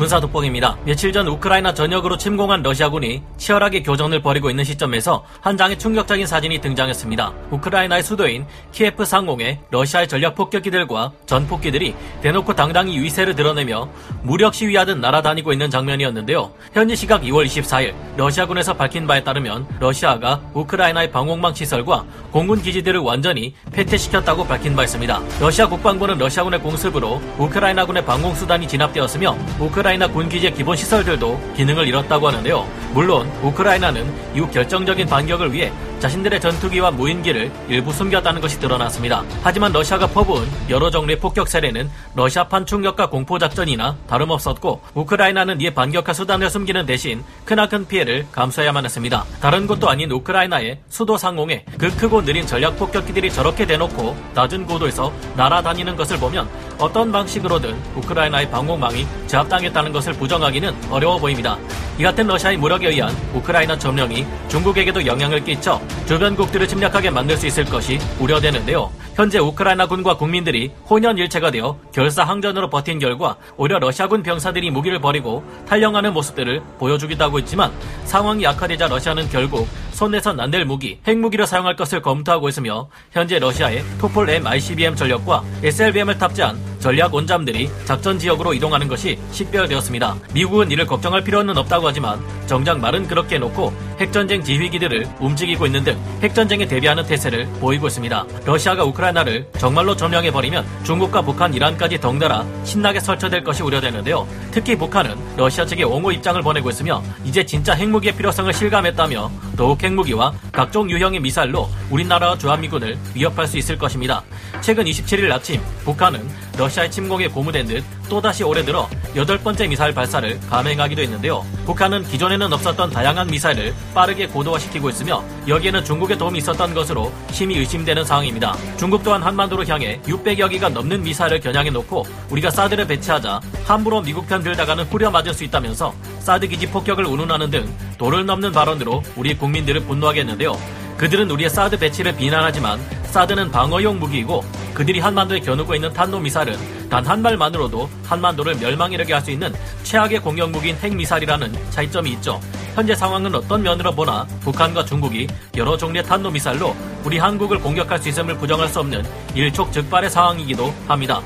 군사독봉입니다. 며칠 전 우크라이나 전역으로 침공한 러시아군이 치열하게 교전을 벌이고 있는 시점에서 한 장의 충격적인 사진이 등장했습니다. 우크라이나의 수도인 키예프 상공에 러시아의 전략 폭격기들과 전폭기들이 대놓고 당당히 위세를 드러내며 무력 시위하듯 날아다니고 있는 장면이었는데요. 현지 시각 2월 24일 러시아군에서 밝힌 바에 따르면 러시아가 우크라이나의 방공망 시설과 공군 기지들을 완전히 패퇴시켰다고 밝힌 바 있습니다. 러시아 국방부는 러시아군의 공습으로 우크라이나군의 방공 수단이 진압되었으며 우크라이나 군기지의 기본 시설들도 기능을 잃었다고 하는데요. 물론 우크라이나는 이후 결정적인 반격을 위해 자신들의 전투기와 무인기를 일부 숨겼다는 것이 드러났습니다. 하지만 러시아가 퍼부은 여러 종류의 폭격 사례는 러시아판 충격과 공포 작전이나 다름없었고 우크라이나는 이에 반격할 수단을 숨기는 대신 크나큰 피해를 감수해야만 했습니다. 다른 곳도 아닌 우크라이나의 수도 상공에 그 크고 느린 전략 폭격기들이 저렇게 대놓고 낮은 고도에서 날아다니는 것을 보면 어떤 방식으로든 우크라이나의 방공망이 제압당했다는 것을 부정하기는 어려워 보입니다. 이 같은 러시아의 무력에 의한 우크라이나 점령이 중국에게도 영향을 끼쳐 주변국들을 침략하게 만들 수 있을 것이 우려되는데요. 현재 우크라이나 군과 국민들이 혼연일체가 되어 결사항전으로 버틴 결과 오히려 러시아군 병사들이 무기를 버리고 탈영하는 모습들을 보여주기도 하고 있지만 상황이 악화되자 러시아는 결국 손에선 안 될 무기, 핵무기를 사용할 것을 검토하고 있으며 현재 러시아의 토폴 M ICBM 전력과 SLBM을 탑재한 전략 원잠들이 작전 지역으로 이동하는 것이 식별되었습니다. 미국은 이를 걱정할 필요는 없다고 하지만 정작 말은 그렇게 해놓고 핵전쟁 지휘기들을 움직이고 있는 등 핵전쟁에 대비하는 태세를 보이고 있습니다. 러시아가 우크라이나를 정말로 점령해버리면 중국과 북한, 이란까지 덩달아 신나게 설쳐될 것이 우려되는데요. 특히 북한은 러시아 측에 옹호 입장을 보내고 있으며 이제 진짜 핵무기의 필요성을 실감했다며 더욱 핵무기와 각종 유형의 미사일로 우리나라와 주한미군을 위협할 수 있을 것입니다. 최근 27일 아침 북한은 러시아 의 침공에 고무된 듯 또다시 올해 들어 여덟 번째 미사일 발사를 감행하기도 했는데요. 북한은 기존에는 없었던 다양한 미사일을 빠르게 고도화시키고 있으며 여기에는 중국의 도움이 있었던 것으로 심히 의심되는 상황입니다. 중국 또한 한반도로 향해 600여 기가 넘는 미사일을 겨냥해 놓고 우리가 사드를 배치하자 함부로 미국 편 들다가는 후려맞을 수 있다면서 사드 기지 폭격을 운운하는 등 도를 넘는 발언으로 우리 국민들을 분노하게 했는데요. 그들은 우리의 사드 배치를 비난하지만 사드는 방어용 무기이고 그들이 한반도에 겨누고 있는 탄도미사일은 단 한 발만으로도 한반도를 멸망이라게 할 수 있는 최악의 공격 무기인 핵미사일이라는 차이점이 있죠. 현재 상황은 어떤 면으로 보나 북한과 중국이 여러 종류의 탄도미사일로 우리 한국을 공격할 수 있음을 부정할 수 없는 일촉즉발의 상황이기도 합니다.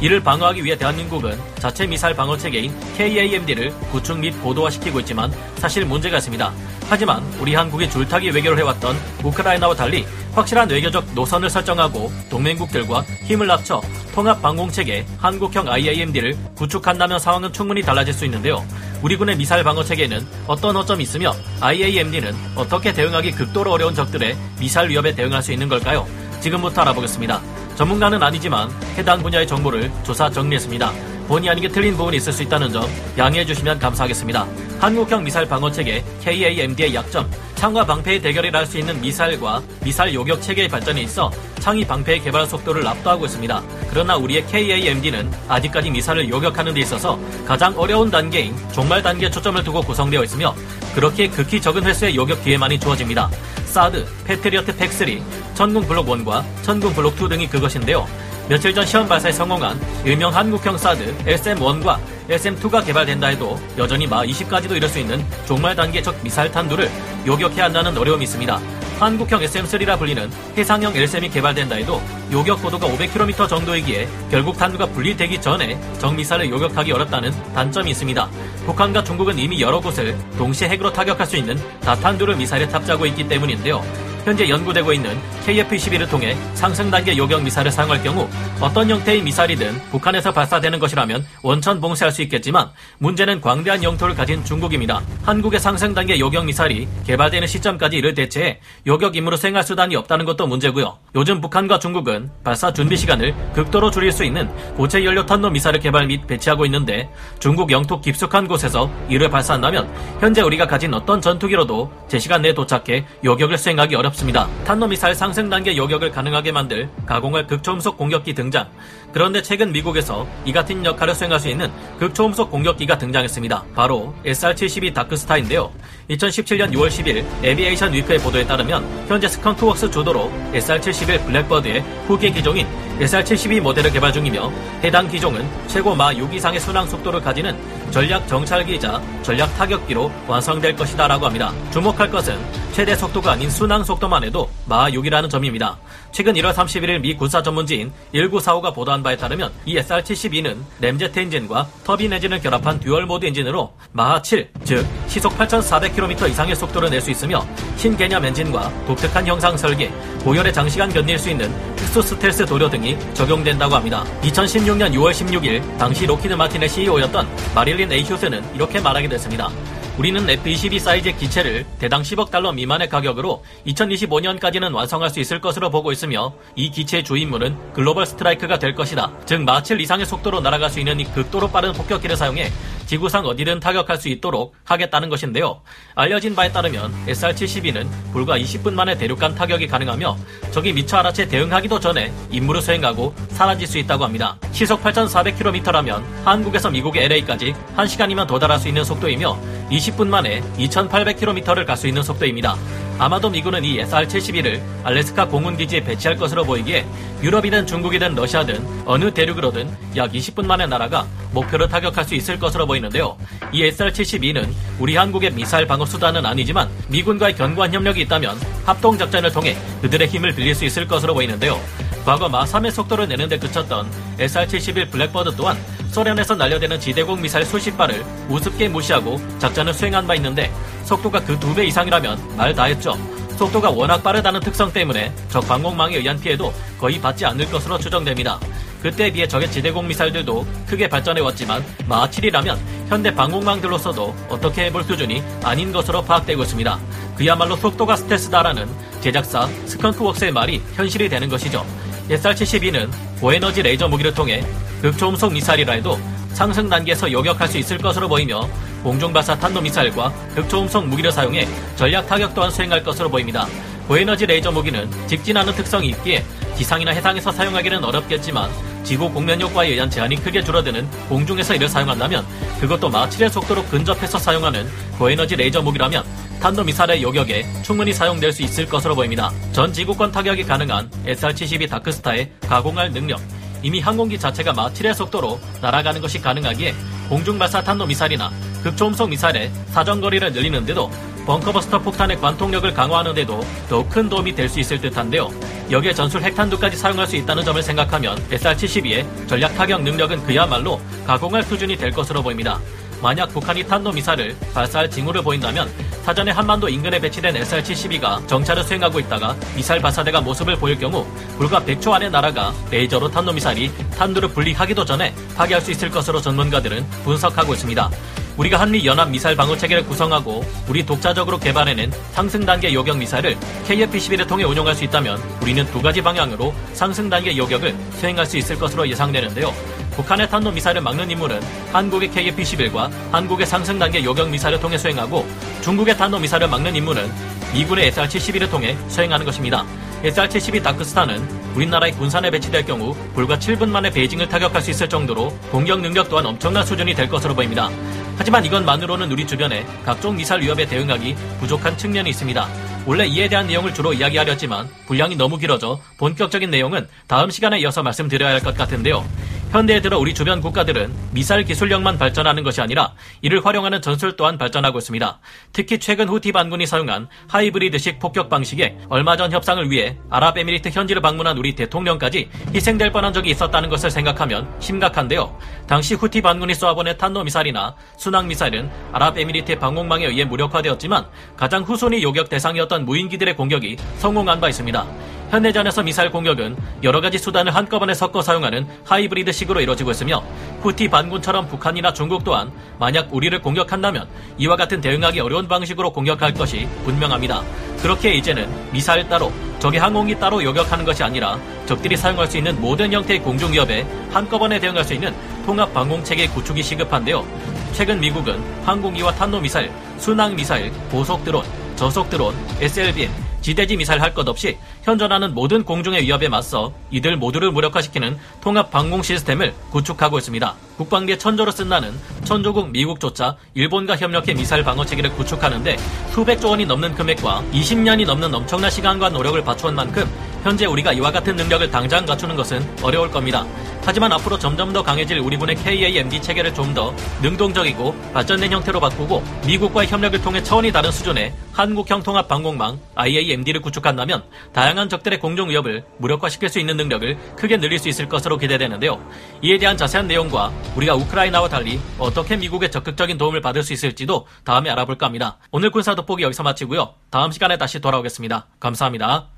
이를 방어하기 위해 대한민국은 자체 미사일 방어 체계인 KAMD를 구축 및 고도화시키고 있지만 사실 문제가 있습니다. 하지만 우리 한국이 줄타기 외교를 해왔던 우크라이나와 달리 확실한 외교적 노선을 설정하고 동맹국들과 힘을 합쳐 통합 방공 체계 한국형 IAMD를 구축한다면 상황은 충분히 달라질 수 있는데요. 우리 군의 미사일 방어 체계에는 어떤 허점이 있으며 IAMD는 어떻게 대응하기 극도로 어려운 적들의 미사일 위협에 대응할 수 있는 걸까요? 지금부터 알아보겠습니다. 전문가는 아니지만 해당 분야의 정보를 조사 정리했습니다. 본의 아니게 틀린 부분이 있을 수 있다는 점 양해해 주시면 감사하겠습니다. 한국형 미사일 방어 체계 KAMD의 약점, 창과 방패의 대결이라 할 수 있는 미사일과 미사일 요격 체계의 발전에 있어 창의 방패의 개발 속도를 압도하고 있습니다. 그러나 우리의 KAMD는 아직까지 미사일을 요격하는 데 있어서 가장 어려운 단계인 종말 단계에 초점을 두고 구성되어 있으며 그렇게 극히 적은 횟수의 요격 기회만이 주어집니다. 사드, 패트리어트 팩3, 천궁 블록 1과 천궁 블록 2 등이 그것인데요. 며칠 전 시험 발사에 성공한 일명 한국형 사드 SM1과 SM2가 개발된다 해도 여전히 마 20까지도 이를 수 있는 종말 단계 적 미사일 탄두를 요격해야 한다는 어려움이 있습니다. 한국형 SM3라 불리는 해상형 LSM이 개발된다 해도 요격 고도가 500km 정도이기에 결국 탄두가 분리되기 전에 정미사를 요격하기 어렵다는 단점이 있습니다. 북한과 중국은 이미 여러 곳을 동시에 핵으로 타격할 수 있는 다탄두를 미사일에 탑재하고 있기 때문인데요. 현재 연구되고 있는 KF-21을 통해 상승 단계 요격 미사일을 사용할 경우 어떤 형태의 미사일이든 북한에서 발사되는 것이라면 원천 봉쇄할 수 있겠지만 문제는 광대한 영토를 가진 중국입니다. 한국의 상승 단계 요격 미사일이 개발되는 시점까지 이를 대체해 요격 임무로 수행할 수단이 없다는 것도 문제고요. 요즘 북한과 중국은 발사 준비 시간을 극도로 줄일 수 있는 고체 연료 탄도 미사일 개발 및 배치하고 있는데 중국 영토 깊숙한 곳에서 이를 발사한다면 현재 우리가 가진 어떤 전투기로도 제 시간 내에 도착해 요격을 수행하기 어렵습니다. 없습니다. 탄도미사일 상승 단계 요격을 가능하게 만들 가공할 극초음속 공격기 등장. 그런데 최근 미국에서 이 같은 역할을 수행할 수 있는 극초음속 공격기가 등장했습니다. 바로 SR-72 다크스타인데요. 2017년 6월 10일 에비에이션 위크의 보도에 따르면 현재 스컨크웍스 주도로 SR-71 블랙버드의 후기 기종인 SR-72 모델을 개발 중이며 해당 기종은 최고 마하 6 이상의 순항 속도를 가지는 전략 정찰기이자 전략 타격기로 완성될 것이다라고 합니다. 주목할 것은 최대 속도가 아닌 순항 속도만 해도 마하 6이라는 점입니다. 최근 1월 31일 미 군사 전문지인 1945가 보도한 바에 따르면 이 SR-72는 램제트 엔진과 터빈 엔진을 결합한 dual mode 엔진으로 마하 7, 즉 시속 8,400km 이상의 속도를 낼 수 있으며 신개념 엔진과 독특한 형상 설계, 고열에 장시간 견딜 수 있는 특수 스텔스 도료 등이 적용된다고 합니다. 2016년 6월 16일 당시 록히드 마틴의 CEO였던 마릴린 휴슨은 이렇게 말하게 됐습니다. 우리는 F-22 사이즈의 기체를 대당 10억 달러 미만의 가격으로 2025년까지는 완성할 수 있을 것으로 보고 있으며 이 기체의 주임무는 global strike가 될 것이다. 즉 마하 7 이상의 속도로 날아갈 수 있는 이 극도로 빠른 폭격기를 사용해 지구상 어디든 타격할 수 있도록 하겠다는 것인데요. 알려진 바에 따르면 SR-72는 불과 20분 만에 대륙간 타격이 가능하며 적이 미처 알아채 대응하기도 전에 임무를 수행하고 사라질 수 있다고 합니다. 시속 8,400km라면 한국에서 미국의 LA까지 1시간이면 도달할 수 있는 속도이며 20분 만에 2,800km를 갈 수 있는 속도입니다. 아마도 미군은 이 SR-72를 알래스카 공군기지에 배치할 것으로 보이기에 유럽이든 중국이든 러시아든 어느 대륙으로든 약 20분 만에 날아가 목표를 타격할 수 있을 것으로 보이는데요. 이 SR-72는 우리 한국의 미사일 방어 수단은 아니지만 미군과의 견고한 협력이 있다면 합동작전을 통해 그들의 힘을 빌릴 수 있을 것으로 보이는데요. 과거 마 3의 속도를 내는데 그쳤던 SR-71 블랙버드 또한 소련에서 날려대는 지대공 미사일 수십 발을 우습게 무시하고 작전을 수행한 바 있는데 속도가 그 두 배 이상이라면 말 다했죠. 속도가 워낙 빠르다는 특성 때문에 적 방공망에 의한 피해도 거의 받지 않을 것으로 추정됩니다. 그때에 비해 적의 지대공 미사일들도 크게 발전해 왔지만 마하 7이라면 현대 방공망들로서도 어떻게 해볼 수준이 아닌 것으로 파악되고 있습니다. 그야말로 속도가 스텔스다라는 제작사 스컨크웍스의 말이 현실이 되는 것이죠. SR-72는 고에너지 레이저 무기를 통해 극초음속 미사일이라 해도 상승 단계에서 요격할 수 있을 것으로 보이며 공중발사 탄도미사일과 극초음속 무기를 사용해 전략 타격 또한 수행할 것으로 보입니다. 고에너지 레이저 무기는 직진하는 특성이 있기에 기상이나 해상에서 사용하기는 어렵겠지만 지구 공면 효과에 의한 제한이 크게 줄어드는 공중에서 이를 사용한다면 그것도 마7의 속도로 근접해서 사용하는 고에너지 레이저 무기라면 탄도미사일의 요격에 충분히 사용될 수 있을 것으로 보입니다. 전 지구권 타격이 가능한 SR-72 다크스타의 가공할 능력, 이미 항공기 자체가 마7의 속도로 날아가는 것이 가능하기에 공중발사 탄도 미사일이나 극초음속 미사일의 사정거리를 늘리는데도 벙커버스터 폭탄의 관통력을 강화하는데도 더욱 큰 도움이 될 수 있을 듯한데요. 여기에 전술 핵탄두까지 사용할 수 있다는 점을 생각하면 SR-72의 전략 타격 능력은 그야말로 가공할 수준이 될 것으로 보입니다. 만약 북한이 탄도미사를 발사할 징후를 보인다면 사전에 한반도 인근에 배치된 SR-72가 정찰을 수행하고 있다가 미사일 발사대가 모습을 보일 경우 불과 100초 안에 날아가 레이저로 탄도미사일이 탄두를 분리하기도 전에 파괴할 수 있을 것으로 전문가들은 분석하고 있습니다. 우리가 한미 연합 미사일 방어 체계를 구성하고 우리 독자적으로 개발해낸 상승 단계 요격 미사일을 KF-21을 통해 운용할 수 있다면 우리는 두 가지 방향으로 상승 단계 요격을 수행할 수 있을 것으로 예상되는데요. 북한의 탄도 미사일을 막는 임무는 한국의 KF-21과 한국의 상승 단계 요격 미사일을 통해 수행하고 중국의 탄도 미사일을 막는 임무는 미군의 SR-71을 통해 수행하는 것입니다. SR-72 다크스타는 우리나라의 군산에 배치될 경우 불과 7분 만에 베이징을 타격할 수 있을 정도로 공격 능력 또한 엄청난 수준이 될 것으로 보입니다. 하지만 이것만으로는 우리 주변에 각종 미사일 위협에 대응하기 부족한 측면이 있습니다. 원래 이에 대한 내용을 주로 이야기하렸지만 분량이 너무 길어져 본격적인 내용은 다음 시간에 이어서 말씀드려야 할 것 같은데요. 현대에 들어 우리 주변 국가들은 미사일 기술력만 발전하는 것이 아니라 이를 활용하는 전술 또한 발전하고 있습니다. 특히 최근 후티 반군이 사용한 하이브리드식 폭격 방식에 얼마 전 협상을 위해 아랍에미리트 현지를 방문한 우리 대통령까지 희생될 뻔한 적이 있었다는 것을 생각하면 심각한데요. 당시 후티 반군이 쏘아보낸 탄도 미사일이나 순항 미사일은 아랍에미리트의 방공망에 의해 무력화되었지만 가장 후손이 요격 대상이었던 무인기들의 공격이 성공한 바 있습니다. 현대전에서 미사일 공격은 여러 가지 수단을 한꺼번에 섞어 사용하는 하이브리드식으로 이루어지고 있으며 후티 반군처럼 북한이나 중국 또한 만약 우리를 공격한다면 이와 같은 대응하기 어려운 방식으로 공격할 것이 분명합니다. 그렇게 이제는 미사일 따로 적의 항공기 따로 요격하는 것이 아니라 적들이 사용할 수 있는 모든 형태의 공중 위협에 한꺼번에 대응할 수 있는 통합 방공 체계 구축이 시급한데요. 최근 미국은 항공기와 탄도 미사일, 순항 미사일, 고속 드론, 저속 드론, SLBM, 지대지 미사일 할 것 없이 현존하는 모든 공중의 위협에 맞서 이들 모두를 무력화시키는 통합 방공 시스템을 구축하고 있습니다. 국방비에 천조로 쓴다는 천조국 미국조차 일본과 협력해 미사일 방어 체계를 구축하는데 수백조 원이 넘는 금액과 20년이 넘는 엄청난 시간과 노력을 바쳐온 만큼 현재 우리가 이와 같은 능력을 당장 갖추는 것은 어려울 겁니다. 하지만 앞으로 점점 더 강해질 우리군의 KAMD 체계를 좀 더 능동적이고 발전된 형태로 바꾸고 미국과의 협력을 통해 차원이 다른 수준의 한국형 통합 방공망 IAMD를 구축한다면 다양한 적들의 공중 위협을 무력화시킬 수 있는 능력을 크게 늘릴 수 있을 것으로 기대되는데요. 이에 대한 자세한 내용과 우리가 우크라이나와 달리 어떻게 미국의 적극적인 도움을 받을 수 있을지도 다음에 알아볼까 합니다. 오늘 군사 돋보기 여기서 마치고요. 다음 시간에 다시 돌아오겠습니다. 감사합니다.